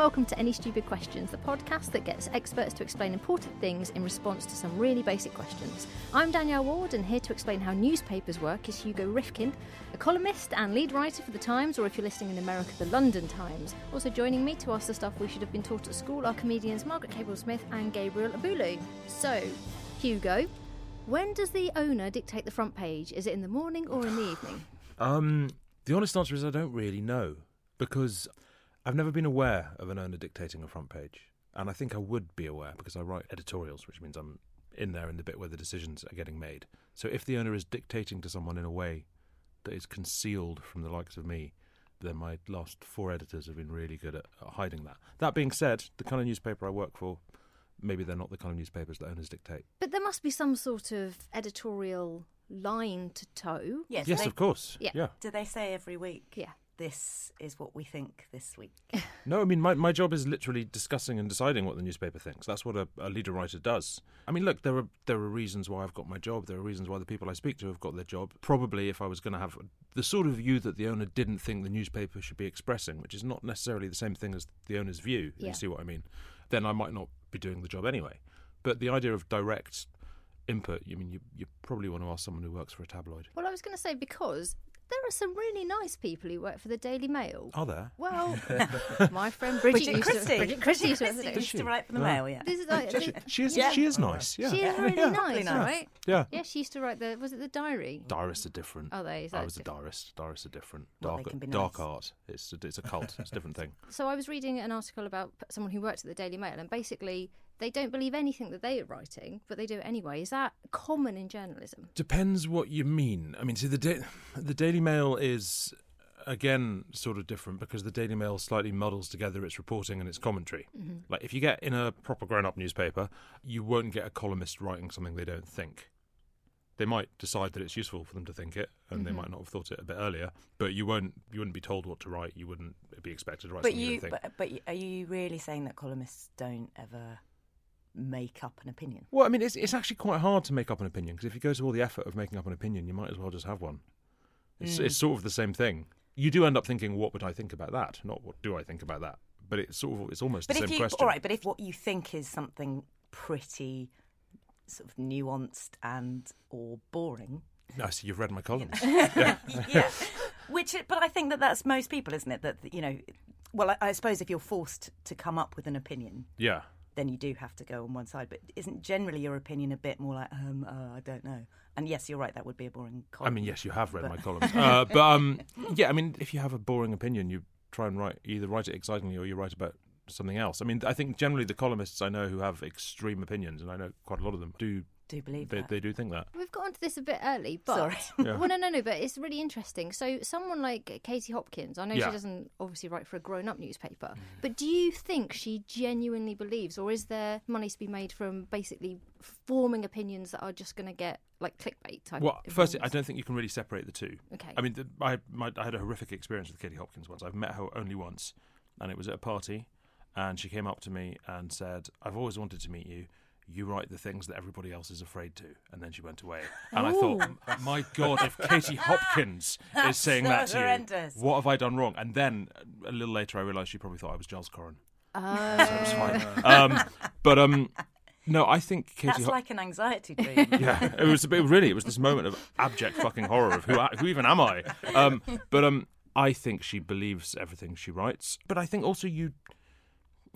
Welcome to Any Stupid Questions, the podcast that gets experts to explain important things in response to some really basic questions. I'm Danielle Ward, and here to explain how newspapers work is Hugo Rifkin, a columnist and lead writer for The Times, or if you're listening in America, The London Times. Also joining me to ask the stuff we should have been taught at school are comedians Margaret Cabourn-Smith and Gabriel Abulu. So, Hugo, when does the owner dictate the front page? Is it in the morning or in the evening? Um, the honest answer is I don't really know because I've never been aware of an owner dictating a front page, and I think I would be aware because I write editorials, which means I'm in there in the bit where the decisions are getting made. So if the owner is dictating to someone in a way that is concealed from the likes of me, then my last four editors have been really good at, at hiding that. That being said, the kind of newspaper I work for, maybe they're not the kind of newspapers that owners dictate. But there must be some sort of editorial line to toe. Yes, yes, they, of course. Yeah. yeah. Do they say every week? Yeah. This is what we think this week. No, I mean my, my job is literally discussing and deciding what the newspaper thinks. That's what a, a leader writer does. I mean, look, there are there are reasons why I've got my job. There are reasons why the people I speak to have got their job. Probably, if I was going to have the sort of view that the owner didn't think the newspaper should be expressing, which is not necessarily the same thing as the owner's view. Yeah. You see what I mean? Then I might not be doing the job anyway. But the idea of direct input, I mean, you you probably want to ask someone who works for a tabloid. Well, I was going to say because there are some really nice people who work for the Daily Mail. Are there? Well, my friend Bridget, Bridget used to, Christie. Bridget Christie used to, Christie work used to write for the No. Mail, yeah. This is like, She, she is Yeah. she is nice. Yeah. she is really Yeah. nice, Really nice. right? yeah. Yeah, she used to write the was it the diary? Diarists are different. Oh, they- is I that was a different? diarist. Diarists are different. Well, they Dark, can be dark nice. art. It's a, it's a cult. It's a different thing. So I was reading an article about someone who worked at the Daily Mail, and basically they don't believe anything that they are writing, but they do it anyway. Is that common in journalism? Depends what you mean. I mean, see, the da- the Daily Mail is again sort of different because the Daily Mail slightly muddles together its reporting and its commentary. Mm-hmm. Like if you get in a proper grown-up newspaper, you won't get a columnist writing something they don't think. They might decide that it's useful for them to think it, and they mm-hmm. might not have thought it a bit earlier. But you won't you wouldn't be told what to write. You wouldn't be expected to write But something you, you think. But, but are you really saying that columnists don't ever make up an opinion? Well, I mean, it's it's actually quite hard to make up an opinion because if you go to all the effort of making up an opinion, you might as well just have one. It's Mm. it's sort of the same thing. You do end up thinking, what would I think about that? Not what do I think about that. But it's sort of it's almost But the if same you, question. all right, but if what you think is something pretty sort of nuanced and or boring, No, so you've read my columns. yeah. Which, but I think that that's most people, isn't it? That you know, well, I, I suppose if you're forced to come up with an opinion, yeah. Then you do have to go on one side. But isn't generally your opinion a bit more like, um, uh, I don't know? And yes, you're right. That would be a boring column. I mean, yes, you have read But- my columns. Uh, but um, yeah, I mean, if you have a boring opinion, you try and write either write it excitingly or you write about something else. I mean, I think generally the columnists I know who have extreme opinions, and I know quite a lot of them, do do believe they, that. they do think that. We've got onto this a bit early, but Sorry. Yeah. well, no, no, no, but it's really interesting. So, someone like Katie Hopkins, I know Yeah. she doesn't obviously write for a grown-up newspaper, mm. but do you think she genuinely believes, or is there money to be made from basically forming opinions that are just going to get like clickbait type? Well, firstly, I don't think you can really separate the two. Okay. I mean, the, I, my, I had a horrific experience with Katie Hopkins once. I've met her only once, and it was at a party, and she came up to me and said, "I've always wanted to meet you. You write the things that everybody else is afraid to." And then she went away, and I thought, "My God, if Katie Hopkins is saying so that to horrendous. you, what have I done wrong?" And then a little later, I realised she probably thought I was Giles Coren. Oh. So it was fine. um, but um, No, I think Katie. That's Ho- like an anxiety dream. yeah, it was a bit really. It was this moment of abject fucking horror of who who even am I? Um, but um, I think she believes everything she writes. But I think also you.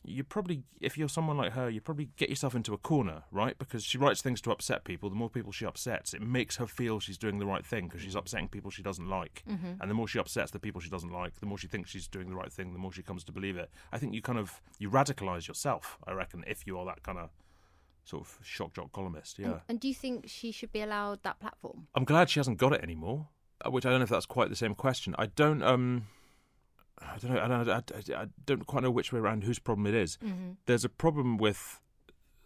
You probably, if you're someone like her, you probably get yourself into a corner, right? Because she writes things to upset people. The more people she upsets, it makes her feel she's doing the right thing because she's upsetting people she doesn't like. And the more she upsets the people she doesn't like, the more she thinks she's doing the right thing. The more she comes to believe it. I think you kind of you radicalize yourself. I reckon if you are that kind of sort of shock jock columnist. Yeah. And, and do you think she should be allowed that platform? I'm glad she hasn't got it anymore. uh, Which I don't know if that's quite the same question. I don't. Um, I don't know. I don't, I, I don't quite know which way around whose problem it is. Mm-hmm. There's a problem with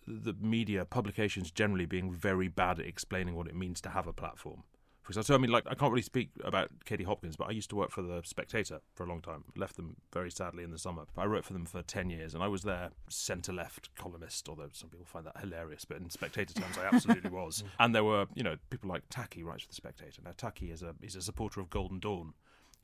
the media publications generally being very bad at explaining what it means to have a platform. For example, so I mean, like I can't really speak about Katie Hopkins, but I used to work for the Spectator for a long time. Left them very sadly in the summer. But I wrote for them for ten years, and I was their centre-left columnist. Although some people find that hilarious, but in Spectator terms, I absolutely was. And there were, you know, people like Taki writes for the Spectator. Now Taki is a is a supporter of Golden Dawn.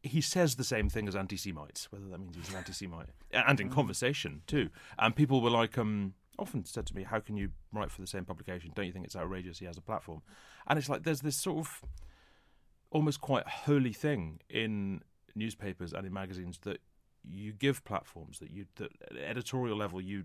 He says the same thing as anti-Semites, whether that means he's an anti-Semite, and in conversation too. And people were like, um, often said to me, "How can you write for the same publication? Don't you think it's outrageous he has a platform?" And it's like there's this sort of almost quite holy thing in newspapers and in magazines that you give platforms that you that at editorial level you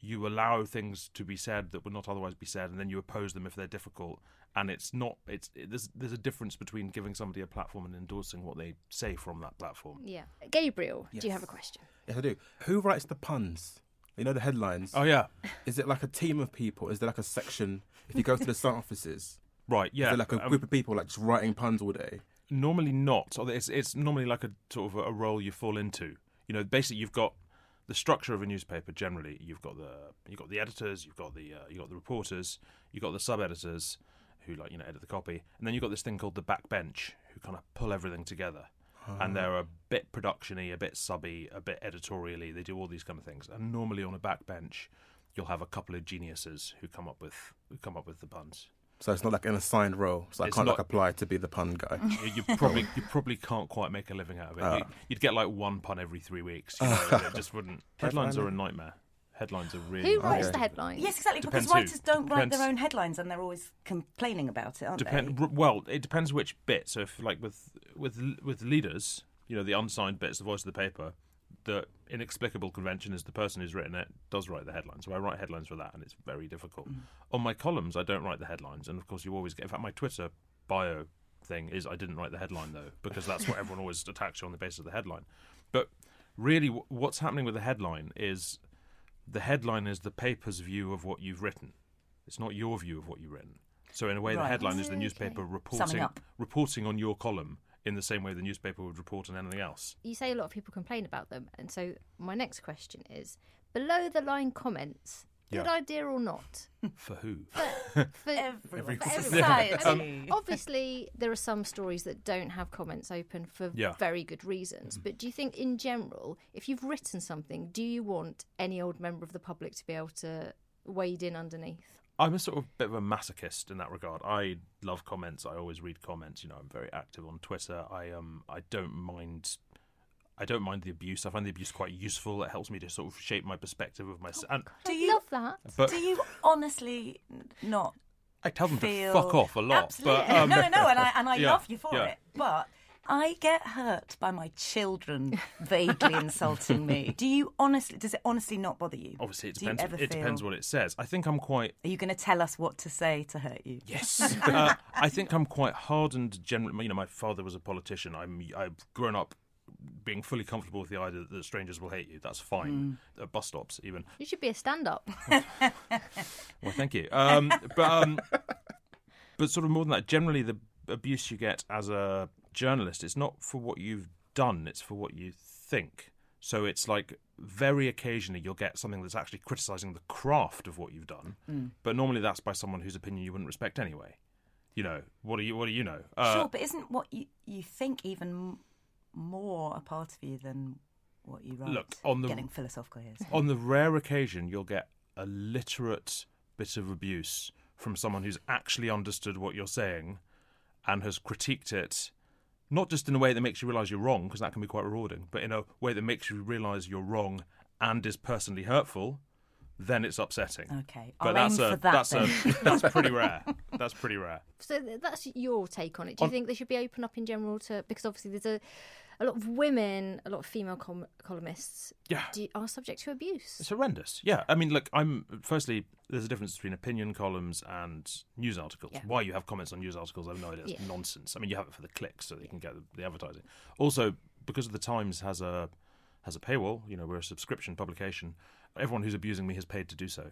you allow things to be said that would not otherwise be said and then you oppose them if they're difficult and it's not it's it, there's there's a difference between giving somebody a platform and endorsing what they say from that platform Yeah. Gabriel, do you have a question? Yes, I do. Who writes the puns? You know the headlines. oh yeah Is it like a team of people? Is there like a section? If you go to the Sun offices, right yeah is there like a Um, group of people like just writing puns all day? normally not. Or It's it's normally like a sort of a role you fall into. You know, basically you've got the structure of a newspaper. Generally, you've got the you've got the editors, you've got the uh, you've got the reporters, you've got the sub editors who like you know edit the copy, and then you've got this thing called the backbench who kind of pull everything together. And they're a bit productiony a bit subby, a bit editorially. They do all these kind of things. And normally on a backbench, you'll have a couple of geniuses who come up with who come up with the puns. So it's not like an assigned role. So I It's can't like apply to be the pun guy. you, you probably oh. you probably can't quite make a living out of it. Ah. You, you'd get like one pun every three weeks. You know, it just wouldn't. Headlines are a nightmare. Headlines are really. Who writes Okay. the headlines? Yes, exactly. Depends because who. writers don't write their own headlines, and they're always complaining about it, aren't Depend, they? r- well, it depends which bit. So if like with with with leaders, you know, the unsigned bits, the voice of the paper, the inexplicable convention is the person who's written it does write the headlines. So I write headlines for that, and it's very difficult. Mm. On my columns, I don't write the headlines, and of course, you always get. In fact, my Twitter bio thing is I didn't write the headline though, because that's what everyone always attacks you on the basis of the headline. But really, w- what's happening with the headline is the headline is the paper's view of what you've written. It's not your view of what you've written. So in a way, the headline is the newspaper Summing reporting reporting on your column in the same way the newspaper would report on anything else. You say a lot of people complain about them, and so my next question is: below the line comments, good Yeah. idea or not? For who? For, Everyone. for everyone. Society. Um, I mean, obviously, there are some stories that don't have comments open for Yeah. very good reasons. Mm-hmm. But do you think, in general, if you've written something, do you want any old member of the public to be able to wade in underneath? I'm a sort of bit of a masochist in that regard. I love comments. I always read comments. You know, I'm very active on Twitter. I um I don't mind. I don't mind the abuse. I find the abuse quite useful. It helps me to sort of shape my perspective of myself. And Do you love that. but do you honestly not I tell them feel to fuck off a lot. Absolutely. But um, no, no, no, and I and I yeah, love you for yeah. it. But I get hurt by my children vaguely insulting me. Do you honestly? Does it honestly not bother you? obviously it Do depends. ever It depends what it says. I think I'm quite Are you going to tell us what to say to hurt you? Yes, uh, I think I'm quite hardened. Generally, you know, my father was a politician. I'm I've grown up being fully comfortable with the idea that strangers will hate you. That's fine. At bus stops, even. You should be a stand-up. Well, thank you. Um, but um, but sort of more than that, generally the abuse you get as a journalist it's not for what you've done; it's for what you think. So it's like very occasionally you'll get something that's actually criticising the craft of what you've done, but normally that's by someone whose opinion you wouldn't respect anyway. You know, what do you what do you know? Uh, sure, but isn't what you you think even more a part of you than what you write? Look, on the- getting philosophical here. on the rare occasion you'll get a literate bit of abuse from someone who's actually understood what you're saying and has critiqued it not just in a way that makes you realize you're wrong because that can be quite rewarding but in a way that makes you realize you're wrong and is personally hurtful then it's upsetting. Okay, but I'll that's aim a for that that's then. a that's pretty rare. That's pretty rare. So that's your take on it. Do you On- think they should be open up in general to because obviously there's a a lot of women, a lot of female com- columnists Yeah. do, are subject to abuse. It's horrendous. Yeah, I mean, look, I'm firstly there's a difference between opinion columns and news articles. Yeah. Why you have comments on news articles, I have no idea. It's Yeah. nonsense. I mean, you have it for the clicks so that you can get the, the advertising. Also, because of the Times has a has a paywall, you know, we're a subscription publication. Everyone who's abusing me has paid to do so.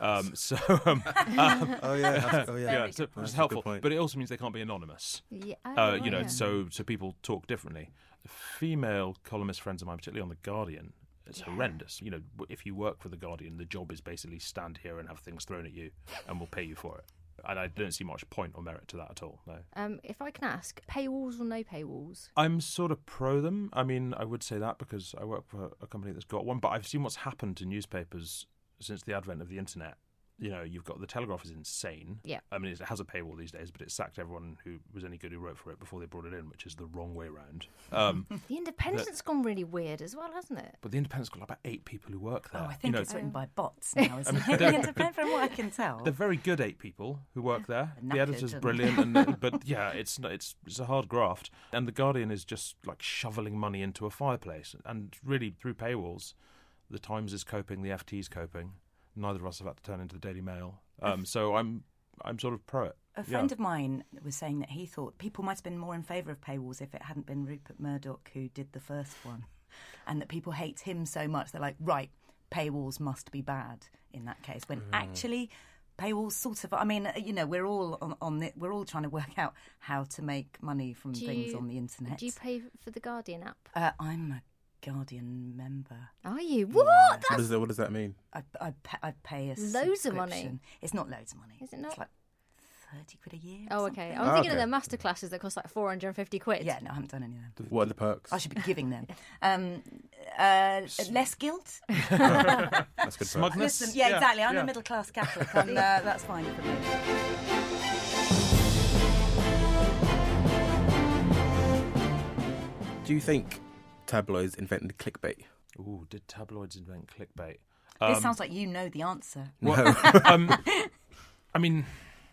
Um, so, um, um, Oh yeah, that's- oh yeah. yeah, so That's it's a helpful. But it also means they can't be anonymous. Yeah, uh, you know, yeah. so so people talk differently. Female columnist friends of mine, particularly on the Guardian, it's horrendous. You know, if you work for the Guardian, the job is basically stand here and have things thrown at you, and we'll pay you for it. And I don't see much point or merit to that at all. No, Um, if I can ask, paywalls or no paywalls? I'm sort of pro them. I mean, I would say that because I work for a company that's got one, but I've seen what's happened to newspapers since the advent of the internet. You know, you've got the Telegraph is insane. Yeah. I mean, it has a paywall these days, but it sacked everyone who was any good who wrote for it before they brought it in, which is the wrong way round. Um, The Independent's gone really weird as well, hasn't it? but the Independent's got like about eight people who work there. Oh, I You think know, it's written by bots now, isn't it? they're- The Independent, from what I can tell. They're very good eight people who work there. Knackered The editor's and- brilliant, and but yeah, it's it's it's a hard graft. And the Guardian is just like shoveling money into a fireplace, and really through paywalls, the Times is coping, the FT's coping. Neither of us have had to turn into the Daily Mail, um, so I'm I'm sort of pro it. A Yeah. friend of mine was saying that he thought people might have been more in favour of paywalls if it hadn't been Rupert Murdoch who did the first one, and that people hate him so much they're like, right, paywalls must be bad in that case. When actually, paywalls sort of, I mean, uh, you know, we're all on, on the, we're all trying to work out how to make money from Do things you- on the internet. Do you pay for the Guardian app? uh, I'm a Guardian member. Are you? What? What That's does that? What does that mean? I, I, pa- I pay a Loads of money. It's not loads of money. Is it not? It's like thirty quid a year. Oh, okay. I was Oh, thinking of the their master classes that cost like 450 quid. Yeah, no, I haven't done any of them. What are the perks? I should be giving them. Um, uh, less guilt. That's good. Smugness. Listen, yeah, exactly. I'm yeah. a middle class Catholic, and uh, that's fine for me. Do you think tabloids invented clickbait? Ooh, did tabloids invent clickbait? this Um, sounds like you know the answer. Well, um, I mean,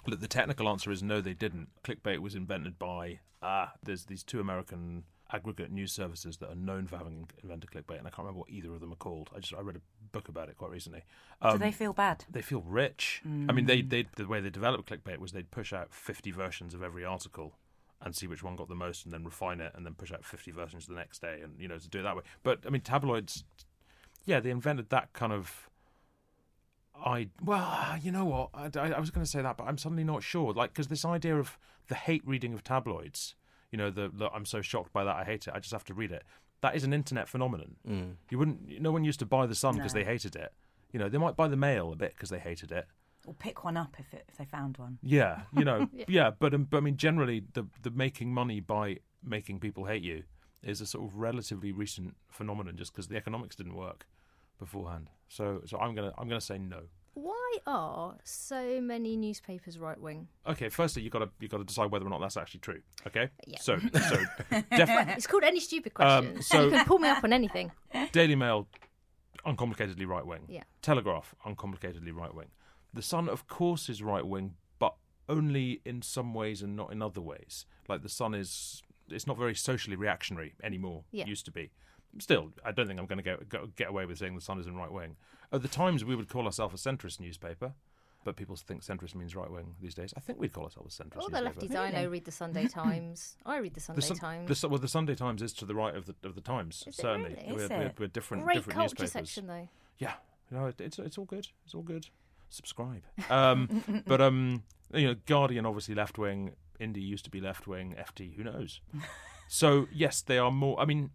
look, the technical answer is no, they didn't. Clickbait was invented by ah, there's these two American aggregate news services that are known for having invented clickbait, and I can't remember what either of them are called. I just I read a book about it quite recently. Do Um, they feel bad? they feel rich. I mean, they, they the way they developed clickbait was they'd push out 50 versions of every article and see which one got the most, and then refine it, and then push out 50 versions the next day, and you know to do it that way. But I mean, tabloids, yeah, they invented that kind of. I well, you know what? I, I, I was going to say that, but I'm suddenly not sure. Like, because this idea of the hate reading of tabloids, you know, the, the I'm so shocked by that, I hate it. I just have to read it. That is an internet phenomenon. Mm. You wouldn't. No one used to buy the Sun because No. they hated it. You know, they might buy the Mail a bit because they hated it. Or pick one up if it, if they found one. Yeah, you know, yeah. but, um, but I mean, generally, the the making money by making people hate you is a sort of relatively recent phenomenon, just because the economics didn't work beforehand. So, so I'm gonna I'm gonna say no. Why are so many newspapers right wing? Okay, firstly, you got to you got to decide whether or not that's actually true. Okay, Yeah. so so def- It's called any stupid Um, question. so- you can pull me up on anything. Daily Mail, uncomplicatedly right wing. Yeah. Telegraph, uncomplicatedly right wing. The Sun, of course, is right wing, but only in some ways and not in other ways. Like the Sun is, it's not very socially reactionary anymore. Yeah. It used to be. Still, I don't think I'm going to get go, get away with saying the Sun isn't right wing. At the Times, we would call ourselves a centrist newspaper, but people think centrist means right wing these days. I think we'd call ourselves a centrist. All the newspaper. lefties I know read the Sunday Times. I read the Sunday The, Sun- Times. the, well, the Sunday Times is to the right of the of the Times. Is it certainly, really? We're, Is we're, it? we're different. Great different culture newspapers. section though. Yeah, you know, it, it's it's all good. It's all good. Subscribe. Um, but um, you know, Guardian obviously left wing. Indie used to be left wing. FT, who knows? so yes, they are more. I mean,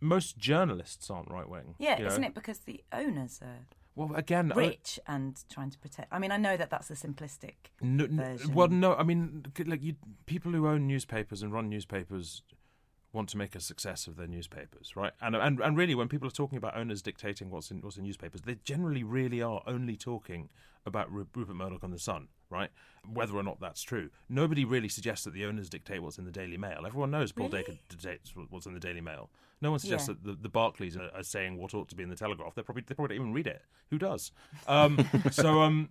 most journalists aren't right wing. Yeah, you know? isn't it because the owners are Well, again, I- rich and trying to protect? I mean, I know that that's a simplistic. No, version. well, no. I mean, like you, people who own newspapers and run newspapers want to make a success of their newspapers, right? And and and really, when people are talking about owners dictating what's in what's in newspapers, they generally really are only talking about Rupert Murdoch and the Sun. right? Whether or not that's true, nobody really suggests that the owners dictate what's in the Daily Mail. Everyone knows Paul Really? Dacre dictates what's in the Daily Mail. No one suggests Yeah. that the, the Barclays are, are saying what ought to be in the Telegraph. They probably they probably don't even read it. Who does? Um, so um,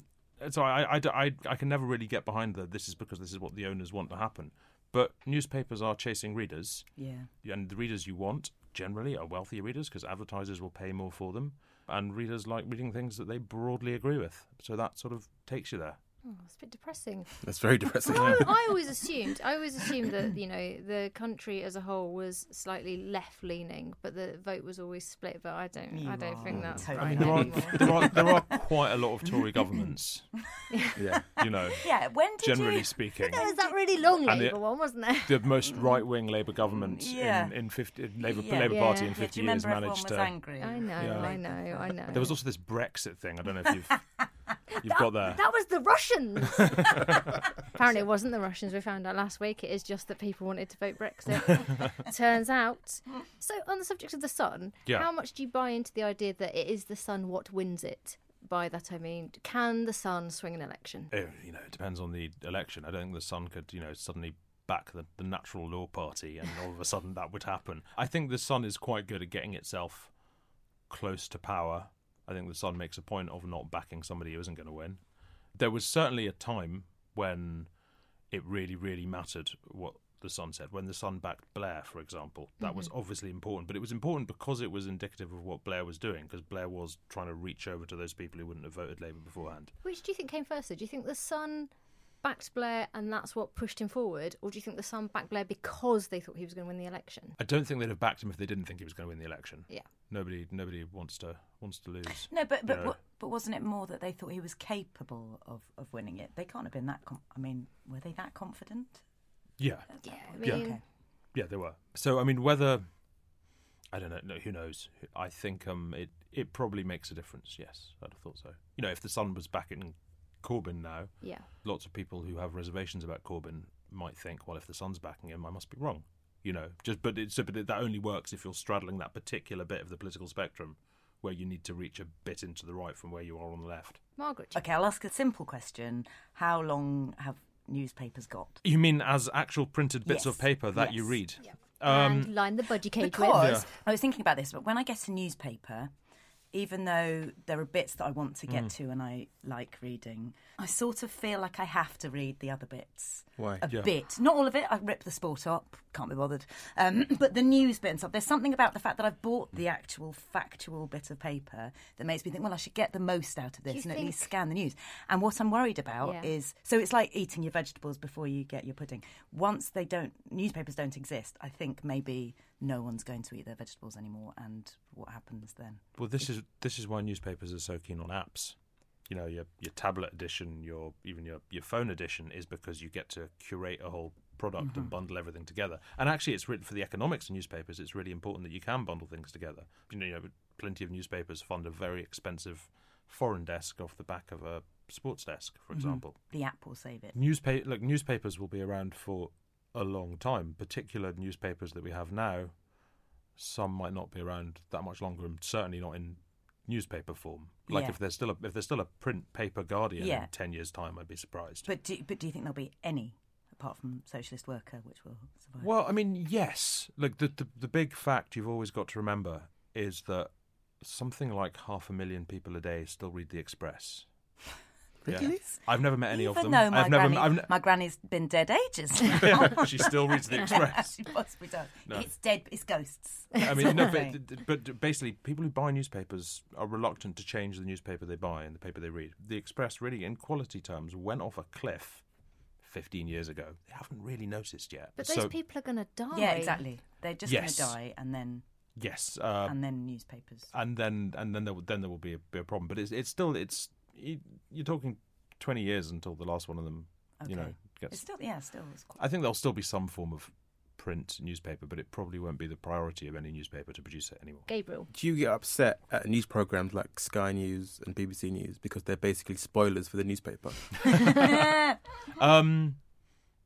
so I, I, I, I can never really get behind the this is because this is what the owners want to happen. But newspapers are chasing readers, Yeah. and the readers you want generally are wealthier readers because advertisers will pay more for them, and readers like reading things that they broadly agree with. So that sort of takes you there. Oh, it's a bit depressing. That's very depressing. I, I always assumed, I always assumed that you know the country as a whole was slightly left leaning, but the vote was always split. But I don't, I don't think that's totally right there are, there are there are quite a lot of Tory governments, yeah. you know, Yeah. When did generally you? speaking. There was that really long And Labour the- one, wasn't there? The most right wing Labour government Yeah. in, in 50, Labour, Yeah. Labour Yeah. Party in Yeah, Yeah, 50 years remember everyone managed was to. angry? I know, Yeah. I know, I know. There was also this Brexit thing. I don't know if you've you've got there. That was the Russians. Apparently, it wasn't the Russians. We found out last week. It is just that people wanted to vote Brexit. Turns out. So, on the subject of the sun, Yeah. how much do you buy into the idea that it is the sun what wins it? By that I mean, can the sun swing an election? Eh, you know, it depends on the election. I don't think the Sun could, you know, suddenly back the, the Natural Law Party and all of a sudden that would happen. I think the Sun is quite good at getting itself close to power. I think the Sun makes a point of not backing somebody who isn't going to win. There was certainly a time when it really, really mattered what the Sun said. When the Sun backed Blair, for example, that was mm-hmm. obviously important. But it was important because it was indicative of what Blair was doing, because Blair was trying to reach over to those people who wouldn't have voted Labour beforehand. Which do you think came first? though? Do you think the sun backed Blair and that's what pushed him forward, or do you think the sun backed Blair because they thought he was going to win the election? I don't think they'd have backed him if they didn't think he was going to win the election. Yeah. Nobody, nobody wants to wants to lose. No, but but you know. but wasn't it more that they thought he was capable of, of winning it? They can't have been that. Com- I mean, were they that confident? yeah, Yeah, I Yeah. Okay. yeah, they were. So I mean, whether I don't know, no, who knows? I think um, it it probably makes a difference. Yes, I'd have thought so. You know, if the Sun was backing Corbyn now, yeah. lots of people who have reservations about Corbyn might think, well, if the Sun's backing him, I must be wrong. You know, just but it's but it, that only works if you're straddling that particular bit of the political spectrum where you need to reach a bit into the right from where you are on the left. Margaret. Okay, I'll ask a simple question: How long have newspapers got? You mean as actual printed bits of paper that you yes. read? and Um, line the budgie cage with. Because I was thinking about this, but when I get a newspaper, even though there are bits that I want to Mm. get to and I like reading, I sort of feel like I have to read the other bits. Why? A Yeah. bit, not all of it. I rip the sport up, can't be bothered. Um, but the news bit and stuff. There's something about the fact that I've bought the actual factual bit of paper that makes me think, well, I should get the most out of this you and at least scan the news. And what I'm worried about Yeah. is so it's like eating your vegetables before you get your pudding. Once they don't, newspapers don't exist. I think maybe no one's going to eat their vegetables anymore. And what happens then? Well, this is this is why newspapers are so keen on apps. You know, your your tablet edition, your even your your phone edition is because you get to curate a whole product and mm-hmm. bundle everything together. And actually, it's written for the economics of newspapers. It's really important that you can bundle things together. You know, you know plenty of newspapers fund a very expensive foreign desk off the back of a sports desk, for mm-hmm. example. The app will save it. Newspaper, look, newspapers will be around for a long time. Particular newspapers that we have now, some might not be around that much longer, and certainly not in newspaper form. Like Yeah. if there's still a if there's still a print paper Guardian Yeah. in ten years' time, I'd be surprised. But do, but do you think there'll be any apart from Socialist Worker which will survive? well, I mean, yes. Look, the, the the big fact you've always got to remember is that something like half a million people a day still read the Express. Really? I've never met any Even of them. though my I've never. granny, I've ne- my granny's been dead ages. she still reads the Express. she possibly does. No. It's dead. It's ghosts. I mean, no, but, but basically, people who buy newspapers are reluctant to change the newspaper they buy and the paper they read. The Express, really, in quality terms, went off a cliff 15 years ago. They haven't really noticed yet. But those so, people are going to die. Yeah, exactly. They're just Yes. going to die, and then yes, uh, and then newspapers. and then and then there will, then there will be a, be a problem. But it's it's still it's you- you're talking 20 years until the last one of them, you know, gets. It's still yeah, still. It's quite, I think there'll still be some form of print newspaper, but it probably won't be the priority of any newspaper to produce it anymore. Gabriel. Do you get upset at news programs like Sky News and BBC News because they're basically spoilers for the newspaper? Um,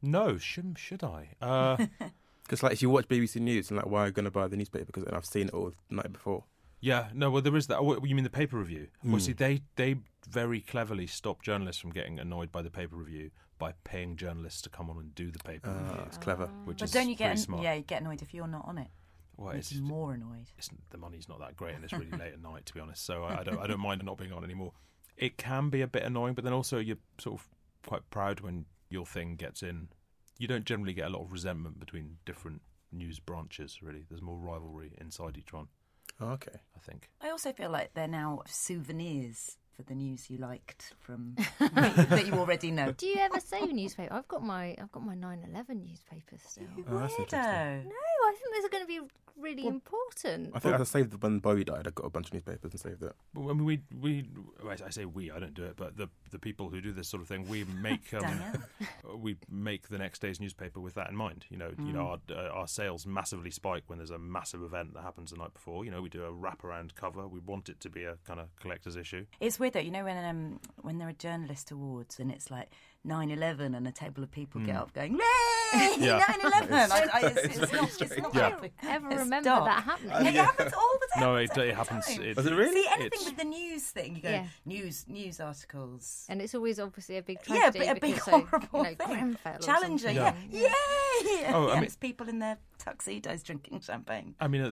no, should should I? Uh, Because like if you watch BBC News and like why are you going to buy the newspaper because I've seen it all the night before. Yeah, no, well, there is that. Oh, you mean the paper review? Well, Mm. see, they they very cleverly stop journalists from getting annoyed by the paper review by paying journalists to come on and do the paper Ah, review. it's clever. Which But is don't you get pretty an- smart. yeah you get annoyed if you're not on it? Well, Makes it's, more annoyed. it's the money's not that great, and it's really late at night, to be honest. So I, I don't I don't mind not being on anymore. It can be a bit annoying, but then also you're sort of quite proud when your thing gets in. You don't generally get a lot of resentment between different news branches. Really, there's more rivalry inside each one. Oh, okay. I think. I also feel like they're now souvenirs for the news you liked from that you already know. Do you ever save newspaper? I've got my I've got my 9/11 newspapers still. Oh, that's interesting. Weirdo. No, I think those are going to be really important. I think I saved when Bowie died. I got a bunch of newspapers and saved it. Well, I mean, we we I say we. I don't do it, but the the people who do this sort of thing, we make um, we make the next day's newspaper with that in mind. You know, you know, our uh, our sales massively spike when there's a massive event that happens the night before. You know, we do a wraparound cover. We want it to be a kind of collector's issue. It's weird though, you know, when um, when there are journalist awards and it's like 9-11 and a table of people get up going, Yay! Yeah. 9-11! I, I, it's, it's, not, it's not Yeah. happy. Ever It's remember dark. that happening? Yeah, it happens all the time. No, It's it, it happens. time. It, Was it really? See anything It's- with the news thing, you go Yeah. news news articles. And it's always obviously a big Yeah, but a big because, say, horrible you know, thing. Grenfell Challenger, something. yeah, Yeah. yay! Oh, I mean- it's people in their tuxedos drinking champagne. I mean, uh,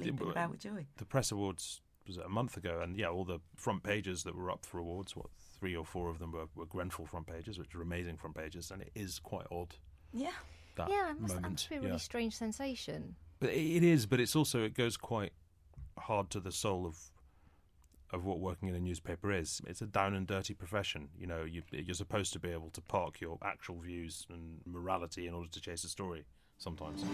Leaping about with joy. the press awards was it a month ago, and yeah, all the front pages that were up for awards, what three or four of them were, were Grenfell front pages, which are amazing front pages, and it is quite odd. Yeah. That Yeah, it must, that must be a really yeah. strange sensation. But it it is, but it's also it goes quite hard to the soul of of what working in a newspaper is. It's a down and dirty profession. You know, you, you're supposed to be able to park your actual views and morality in order to chase a story. Sometimes.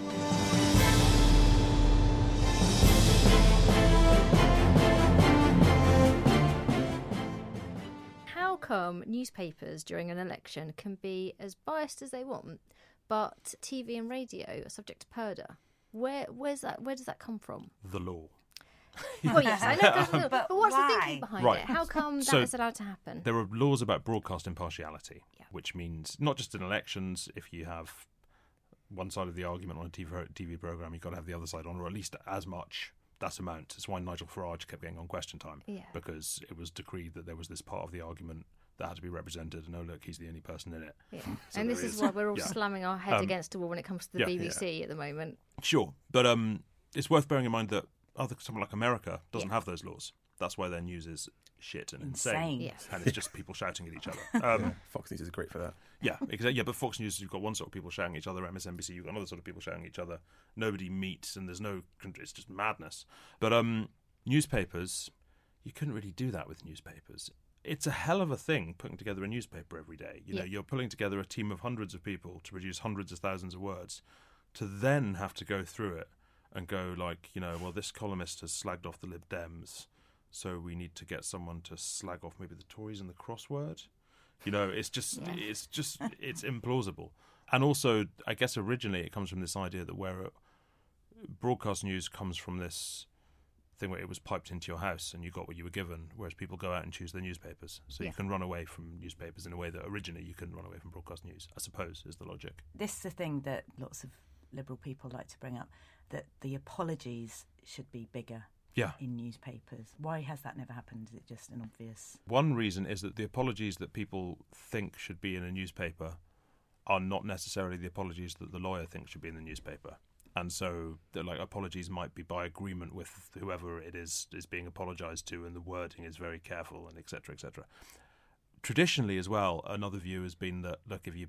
How come newspapers during an election can be as biased as they want, but TV and radio are subject to purdah? Where where's that? Where does that come from? The law. Well, yes, I know, that's the- But but what's the thinking behind Right. it? How come that So- is allowed to happen? There are laws about broadcast impartiality, Yeah. which means not just in elections, if you have one side of the argument on a TV, TV program, you've got to have the other side on, or at least as much, that amount. It's why Nigel Farage kept getting on question time, Yeah. because it was decreed that there was this part of the argument that had to be represented, and oh, look, he's the only person in it. Yeah. So and this is is- why we're all yeah. slamming our head Um, against the wall when it comes to the. BBC at the moment. Sure, but um, it's worth bearing in mind that other someone like America doesn't have those laws. That's why their news is shit and insane, Insane. Yeah. and it's just people shouting at each other. Um, Fox News is great for that. Yeah, exactly. Yeah, but Fox News, you've got one sort of people shouting at each other. MSNBC, you've got another sort of people shouting at each other. Nobody meets, and there's no. Country it's just madness. But um, newspapers, you couldn't really do that with newspapers. It's a hell of a thing putting together a newspaper every day. You know, Yeah. you're pulling together a team of hundreds of people to produce hundreds of thousands of words, to then have to go through it and go like, you know, well, this columnist has slagged off the Lib Dems, so we need to get someone to slag off maybe the Tories and the crossword. You know, it's just, it's just, it's implausible. and also, I guess originally it comes from this idea that where uh, broadcast news comes from this thing where it was piped into your house and you got what you were given, whereas people go out and choose their newspapers. So Yeah. you can run away from newspapers in a way that originally you couldn't run away from broadcast news. I suppose is the logic. This is the thing that lots of liberal people like to bring up that the apologies should be bigger Yeah. in newspapers. Why has that never happened? Is it just an obvious. One reason is that the apologies that people think should be in a newspaper are not necessarily the apologies that the lawyer thinks should be in the newspaper. And so, like apologies might be by agreement with whoever it is is being apologized to, and the wording is very careful, and etc. etc. Traditionally, as well, another view has been that look, if you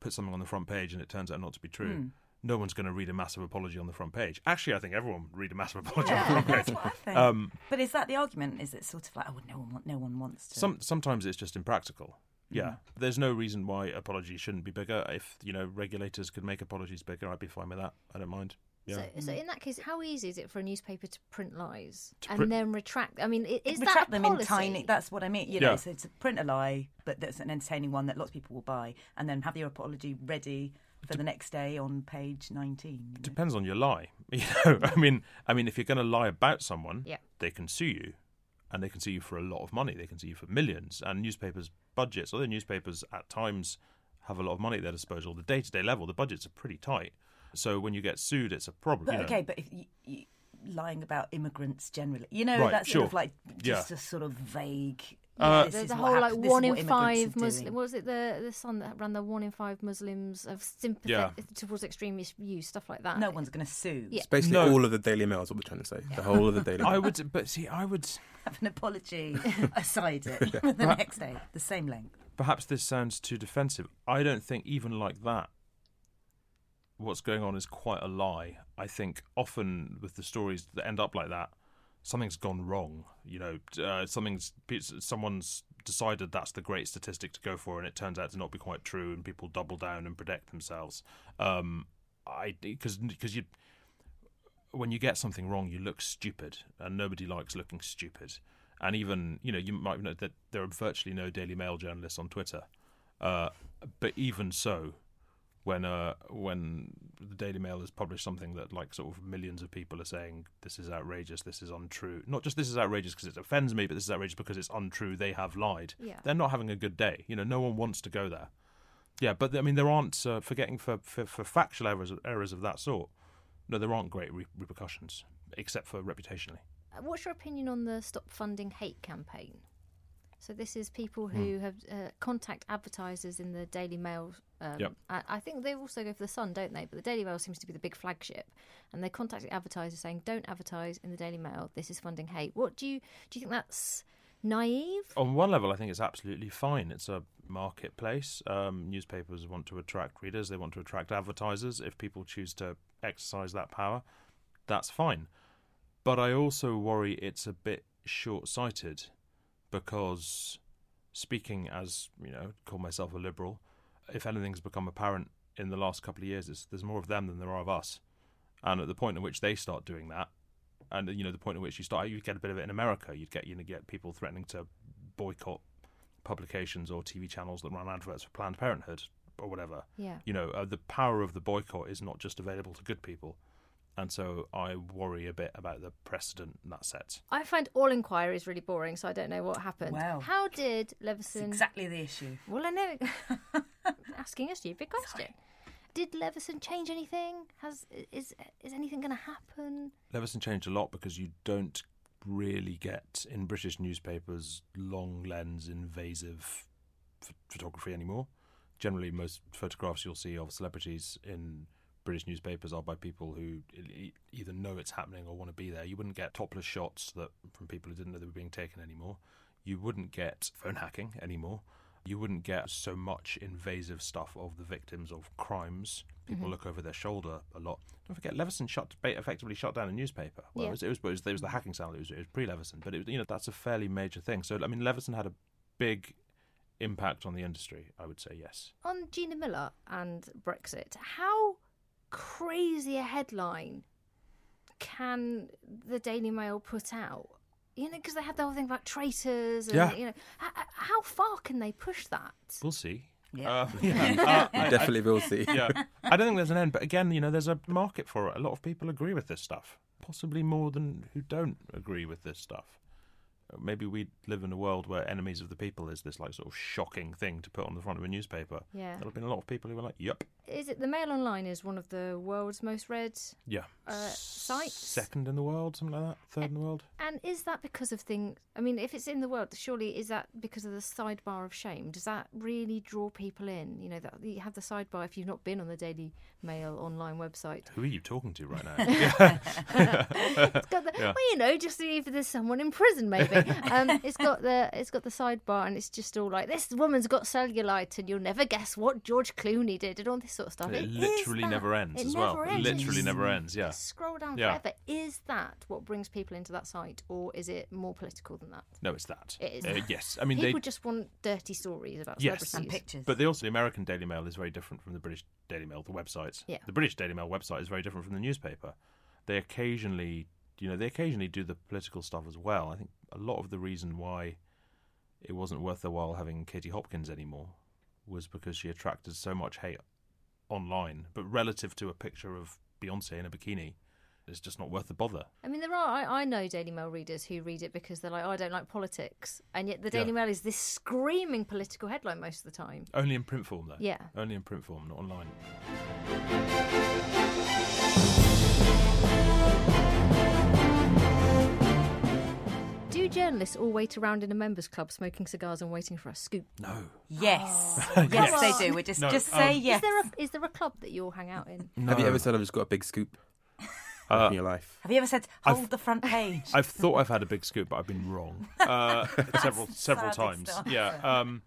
put something on the front page and it turns out not to be true, Hmm. No one's going to read a massive apology on the front page. Actually, I think everyone would read a massive apology on the front that's page. what I think. Um, but is that the argument? Is it sort of like, oh, no one, no one wants to? Some sometimes it's just impractical. Yeah, Mm. there's no reason why apologies shouldn't be bigger. If you know regulators could make apologies bigger, I'd be fine with that. I don't mind. Yeah, So, so in that case, how easy is it for a newspaper to print lies To and print- then retract? I mean, i- is retract that a them policy? in tiny. That's what I mean. You Yeah. know, so to print a lie, but that's an entertaining one that lots of people will buy, and then have your apology ready for the next day on page nineteen. you know. depends on your lie. You know, I mean, I mean, if you're going to lie about someone, Yeah. they can sue you, and they can sue you for a lot of money. They can sue you for millions. And newspapers' budgets, although newspapers at times have a lot of money at their disposal, the day-to-day level, the budgets are pretty tight. So when you get sued, it's a problem. But you know. okay, but if you, you, lying about immigrants generally, you know, Right, that's sure. sort of like just Yeah. a sort of vague. Uh, this the, is whole hap- like one in five are Muslim. What was it the the Sun that ran the one in five Muslims of sympathy Yeah. towards extremist views, stuff like that? No one's going to sue. Yeah. It's basically No. all of the Daily Mail is what we're trying to say. The whole of the Daily Mail. I would, but see, I would. Have an apology aside it the next day, the same length. perhaps this sounds too defensive. I don't think even like that, what's going on is quite a lie. I think often with the stories that end up like that, something's gone wrong. You know, uh, something's someone's decided that's the great statistic to go for, and it turns out to not be quite true, and people double down and protect themselves. Um, I because because you when you get something wrong, you look stupid, and nobody likes looking stupid. And even you know you might know that there are virtually no Daily Mail journalists on Twitter, uh, but even so, when uh, when the Daily Mail has published something that like sort of millions of people are saying this is outrageous, this is untrue. Not just this is outrageous because it offends me, but this is outrageous because it's untrue. They have lied. Yeah. They're not having a good day. You know, no one wants to go there. Yeah, but I mean, there aren't uh, forgetting for, for for factual errors errors of that sort. No, there aren't great re- repercussions except for reputationally. Uh, What's your opinion on the Stop Funding Hate campaign? So this is people Hmm. who have uh, contact advertisers in the Daily Mail. Um, Yep. I, I think they also go for the Sun, don't they? But the Daily Mail seems to be the big flagship, and they contact advertisers saying, "Don't advertise in the Daily Mail. This is funding hate." What do you do? You think that's naive? On one level, I think it's absolutely fine. It's a marketplace. Um, newspapers want to attract readers, they want to attract advertisers. If people choose to exercise that power, that's fine. But I also worry it's a bit short sighted because, speaking as, you know, call myself a liberal, if anything's become apparent in the last couple of years, it's, there's more of them than there are of us. And at the point at which they start doing that, and you know the point at which you start, you get a bit of it in America. You'd get you know get people threatening to boycott publications or TV channels that run adverts for Planned Parenthood or whatever. Yeah. You know, uh, the power of the boycott is not just available to good people, and so I worry a bit about the precedent that sets. I find all inquiries really boring, so I don't know what happened. Wow. How did It's Leveson? exactly the issue. Well, I know. asking a stupid question. Did Leveson change anything? Has is is anything going to happen? Leveson changed a lot because you don't really get in British newspapers long lens invasive ph- photography anymore. Generally, most photographs you'll see of celebrities in British newspapers are by people who either know it's happening or want to be there. You wouldn't get topless shots that from people who didn't know they were being taken anymore. You wouldn't get phone hacking anymore. You wouldn't get so much invasive stuff of the victims of crimes. People mm-hmm. look over their shoulder a lot. Don't forget, Leveson shut effectively shut down a newspaper. Well, Yeah. it, was, it was it was it was the hacking scandal. It was, it was pre Leveson, but it was, you know that's a fairly major thing. So I mean, Leveson had a big impact on the industry. I would say yes. On Gina Miller and Brexit, how crazy a headline can the Daily Mail put out? You know, because they had the whole thing about traitors, and Yeah. you know, h- h- how far can they push that? We'll see. Yeah. Uh, yeah. Uh, I- I- Definitely will see. yeah. I don't think there's an end, but again, you know, there's a market for it. A lot of people agree with this stuff, possibly more than who don't agree with this stuff. Maybe we live in a world where enemies of the people is this like sort of shocking thing to put on the front of a newspaper. Yeah. There'll have been a lot of people who are like, "Yep, Is it the Mail Online is one of the world's most read? yeah." Uh, sites? second in the world, something like that, third in the world. And is that because of things? I mean, if it's in the world, surely is that because of the sidebar of shame? Does that really draw people in? You know, that you have the sidebar if you've not been on the Daily Mail online website. Who are you talking to right now? The, Yeah. well, you know, just if there's someone in prison, maybe. um, it's got the it's got the sidebar, and it's just all like this woman's got cellulite, and you'll never guess what George Clooney did, and all this sort of stuff. It is literally never ends it as never well. ends. Literally never ends, yeah. Scroll down Yeah. forever. Is that what brings people into that site, or is it more political than that? No, it's that. It is. Uh, yes, I mean people they. just want dirty stories about Yes. celebrities And pictures. But they also, the American Daily Mail is very different from the British Daily Mail, the websites. Yeah. The British Daily Mail website is very different from the newspaper. They occasionally, you know, they occasionally do the political stuff as well. I think a lot of the reason why it wasn't worth their while having Katie Hopkins anymore was because she attracted so much hate online. But relative to a picture of Beyonce in a bikini, it's just not worth the bother. I mean, there are. I, I know Daily Mail readers who read it because they're like, oh, I don't like politics, and yet the Daily Yeah. Mail is this screaming political headline most of the time. Only in print form, though. Yeah. Only in print form, not online. Journalists all wait around in a members' club smoking cigars and waiting for a scoop? No. Yes. Yes. yes, they do. We just No, just say um, yes. Is there a is there a club that you all hang out in? Have you ever said I've just got a big scoop Uh, in your life? Have you ever said hold I've- the front page? I've thought I've had a big scoop, but I've been wrong uh, several several times. answer. Yeah, um,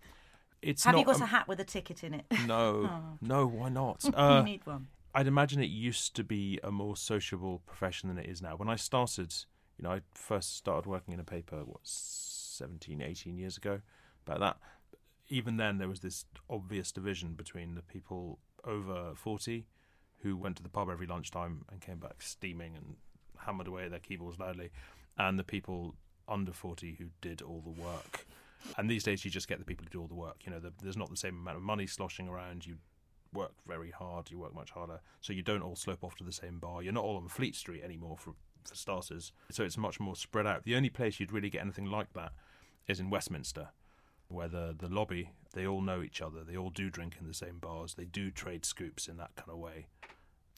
it's Have not. you got um, a hat with a ticket in it? No, Oh. no. Why not? you Uh, need one. I'd imagine it used to be a more sociable profession than it is now. When I started, you know, I first started working in a paper, what, 17, 18 years ago, about that. Even then, there was this obvious division between the people over 40 who went to the pub every lunchtime and came back steaming and hammered away their keyboards loudly, and the people under 40 who did all the work. And these days, you just get the people who do all the work. You know, the, there's not the same amount of money sloshing around. You work very hard. You work much harder, so you don't all slope off to the same bar. You're not all on Fleet Street anymore, for for starters. So it's much more spread out. The only place you'd really get anything like that is in Westminster, where the the lobby they all know each other. They all do drink in the same bars. They do trade scoops in that kind of way.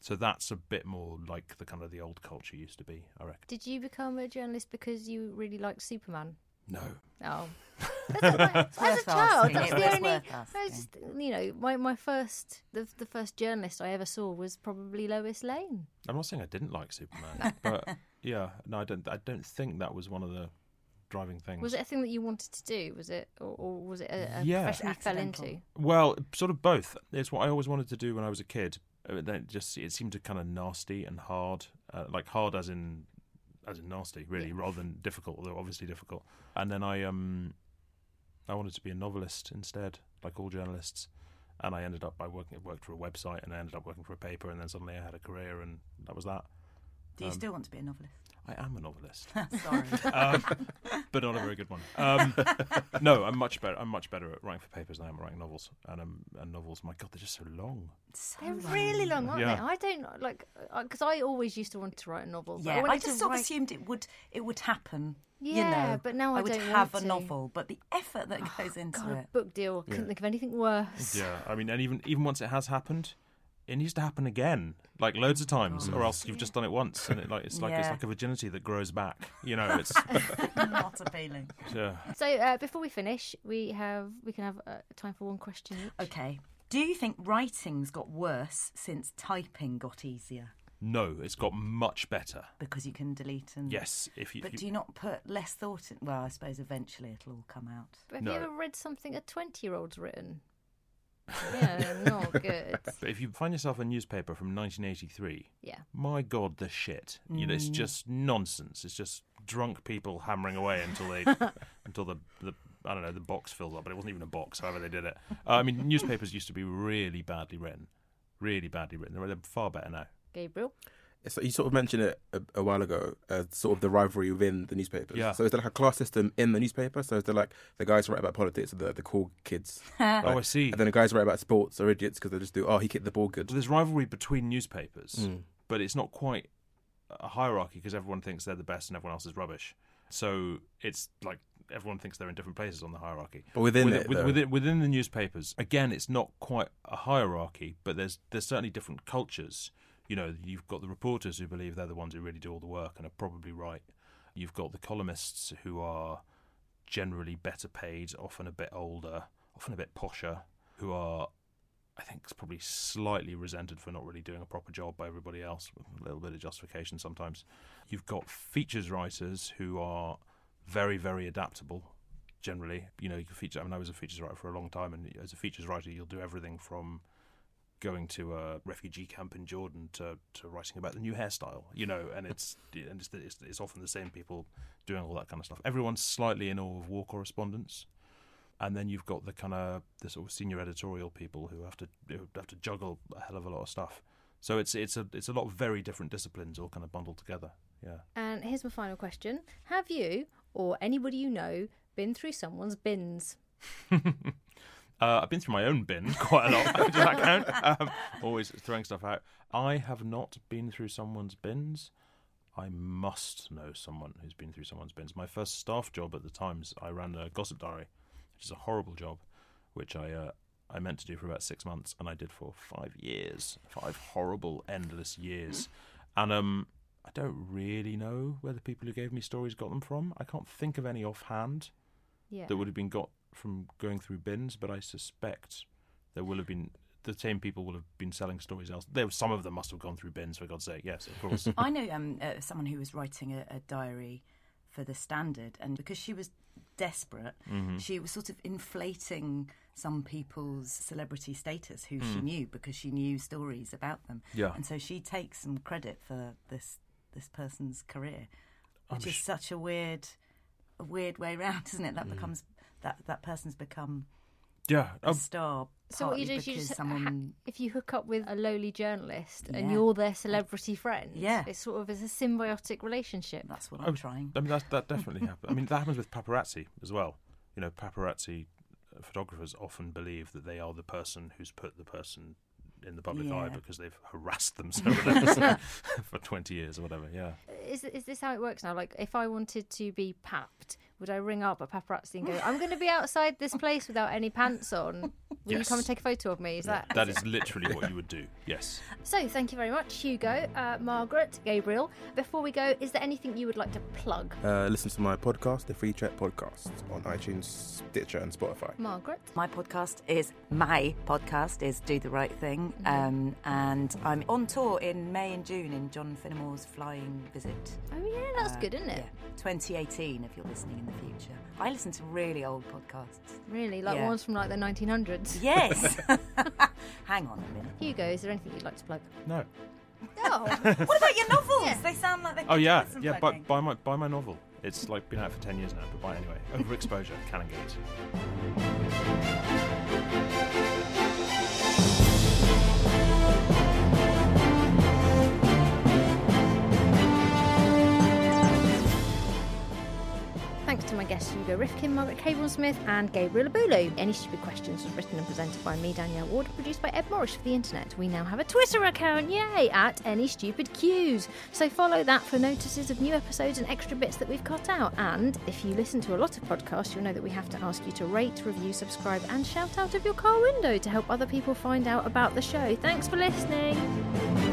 So that's a bit more like the kind of the old culture used to be. I reckon. Did you become a journalist because you really liked Superman? No. Oh. As a child, that's the only. I just, you know, my, my first the the first journalist I ever saw was probably Lois Lane. I'm not saying I didn't like Superman, but yeah, no, I don't. I don't think that was one of the driving things. Was it a thing that you wanted to do? Was it, or, or was it a, a Yeah. profession you fell into? Well, sort of both. It's what I always wanted to do when I was a kid. Uh, Then it just it seemed to kind of nasty and hard, uh, like hard as in as in nasty, really, rather than difficult. Although obviously difficult. And then I um I wanted to be a novelist instead, like all journalists. And I ended up by working worked for a website, and I ended up working for a paper, and then suddenly I had a career, and that was that. Do you um, still want to be a novelist? I am a novelist. Sorry. um, but not a very good one. Um, no, I'm much better. I'm much better at writing for papers than I am at writing novels. And um, and novels, my God, they're just so long. So They're really long, aren't Yeah. they? I don't like because I always used to want to write a novel. Yeah, I, wanted just to sort of write- assumed it would it would happen. you Yeah, know, but now I would don't have want a to. novel, but the effort that goes into God, a it. book deal. Couldn't think of anything worse. Yeah, I mean, and even even once it has happened, it needs to happen again, like loads of times, or else you've just done it once, and it like it's like it's like a virginity that grows back. You know, it's Not appealing. yeah. So uh, before we finish, we have we can have uh, time for one question each. Okay. Do you think writing's got worse since typing got easier No, it's got much better. because you can delete and Yes, if you. But if do you not put less thought in? Well, I suppose eventually it'll all come out. But have No. you ever read something a twenty-year-old's written? Yeah, not good. but if you find yourself a newspaper from 1983, Yeah. my god, the shit. You know, it's just nonsense. It's just drunk people hammering away until they until the the I don't know the box fills up, but it wasn't even a box. However, they did it. Uh, I mean, newspapers used to be really badly written, really badly written. They're, they're far better now. Gabriel. So you sort of mentioned it a, a while ago, uh, sort of the rivalry within the newspapers. Yeah. So is there like a class system in the newspaper? So is there like the guys who write about politics are the, the cool kids? oh, I see. And then the guys who write about sports are idiots because they just do, oh, he kicked the ball good. So there's rivalry between newspapers, Mm. but it's not quite a hierarchy because everyone thinks they're the best and everyone else is rubbish. So it's like everyone thinks they're in different places on the hierarchy. But within within, it, with- though- within, within the newspapers, again, it's not quite a hierarchy, but there's there's certainly different cultures. You know, you've got the reporters who believe they're the ones who really do all the work and are probably right. You've got the columnists who are generally better paid, often a bit older, often a bit posher, who are I think probably slightly resented for not really doing a proper job by everybody else, with a little bit of justification sometimes. You've got features writers who are very, very adaptable. Generally, you know, you can feature. I mean, I was a features writer for a long time, and as a features writer, you'll do everything from going to a refugee camp in Jordan to, to writing about the new hairstyle, you know, and it's and it's, it's it's often the same people doing all that kind of stuff. Everyone's slightly in awe of war correspondence and then you've got the kind of the sort of senior editorial people who have to who have to juggle a hell of a lot of stuff. So it's it's a it's a lot of very different disciplines all kind of bundled together. Yeah. And here's my final question Have you, or anybody you know, been through someone's bins? Uh, I've been through my own bin quite a lot. Does that count? Um, always throwing stuff out. I have not been through someone's bins. I must know someone who's been through someone's bins. My first staff job at the Times, I ran a gossip diary, which is a horrible job, which I uh, I meant to do for about six months, and I did for five years, five horrible, endless years. And um, I don't really know where the people who gave me stories got them from. I can't think of any offhand Yeah. that would have been got from going through bins, but I suspect there will have been the same people will have been selling stories else. There, some of them must have gone through bins, for God's sake. Yes, of course. I know um, uh, someone who was writing a, a diary for the Standard, and because she was desperate, Mm-hmm. she was sort of inflating some people's celebrity status who she knew because she knew stories about them. Yeah. and so she takes some credit for this this person's career, I'm which is sh- such a weird, a weird way round, isn't it? That becomes that that person's become yeah. a Oh, star. So what you do is you just someone if you hook up with a lowly journalist and you're their celebrity friend, Yeah. it's sort of it's a symbiotic relationship. that's what oh, I'm trying. I mean, that that definitely happens. I mean, that happens with paparazzi as well. You know, paparazzi uh, photographers often believe that they are the person who's put the person in the public eye because they've harassed them so for twenty years or whatever. Yeah. Is is this how it works now? Like, if I wanted to be papped, would I ring up a paparazzi and go, "I'm going to be outside this place without any pants on. Will you come and take a photo of me?" Is that That is literally what you would do. Yes. so? Thank you very much, Hugo, uh, Margaret, Gabriel. Before we go, is there anything you would like to plug, Uh, listen to my podcast, the Free Chat Podcast, on iTunes, Stitcher, and Spotify. Margaret? My podcast is my podcast is Do the Right Thing, um, and I'm on tour in May and June in John Finnemore's Flying Visit. Oh yeah, that's Uh, good, isn't it? Yeah, 2018. If you're listening in the future, I listen to really old podcasts. Really, like Yeah. ones from like the 1900s. Yes. Hang on a minute. Hugo, is there anything you'd like to plug? No. Oh, What about your novels? Yeah. They sound like they. Oh yeah, could yeah. Buy, buy my buy my novel. It's like been out for ten years now, but buy it anyway. Overexposure, Canongate. Thanks to my guests Hugo Rifkin, Margaret Cabourn-Smith, and Gabriel Abulu. Any Stupid Questions was written and presented by me, Danielle Ward, produced by Ed Morris for the internet. We now have a Twitter account, yay, at Any Stupid Cues. So follow that for notices of new episodes and extra bits that we've cut out. And if you listen to a lot of podcasts, you'll know that we have to ask you to rate, review, subscribe, and shout out of your car window to help other people find out about the show. Thanks for listening.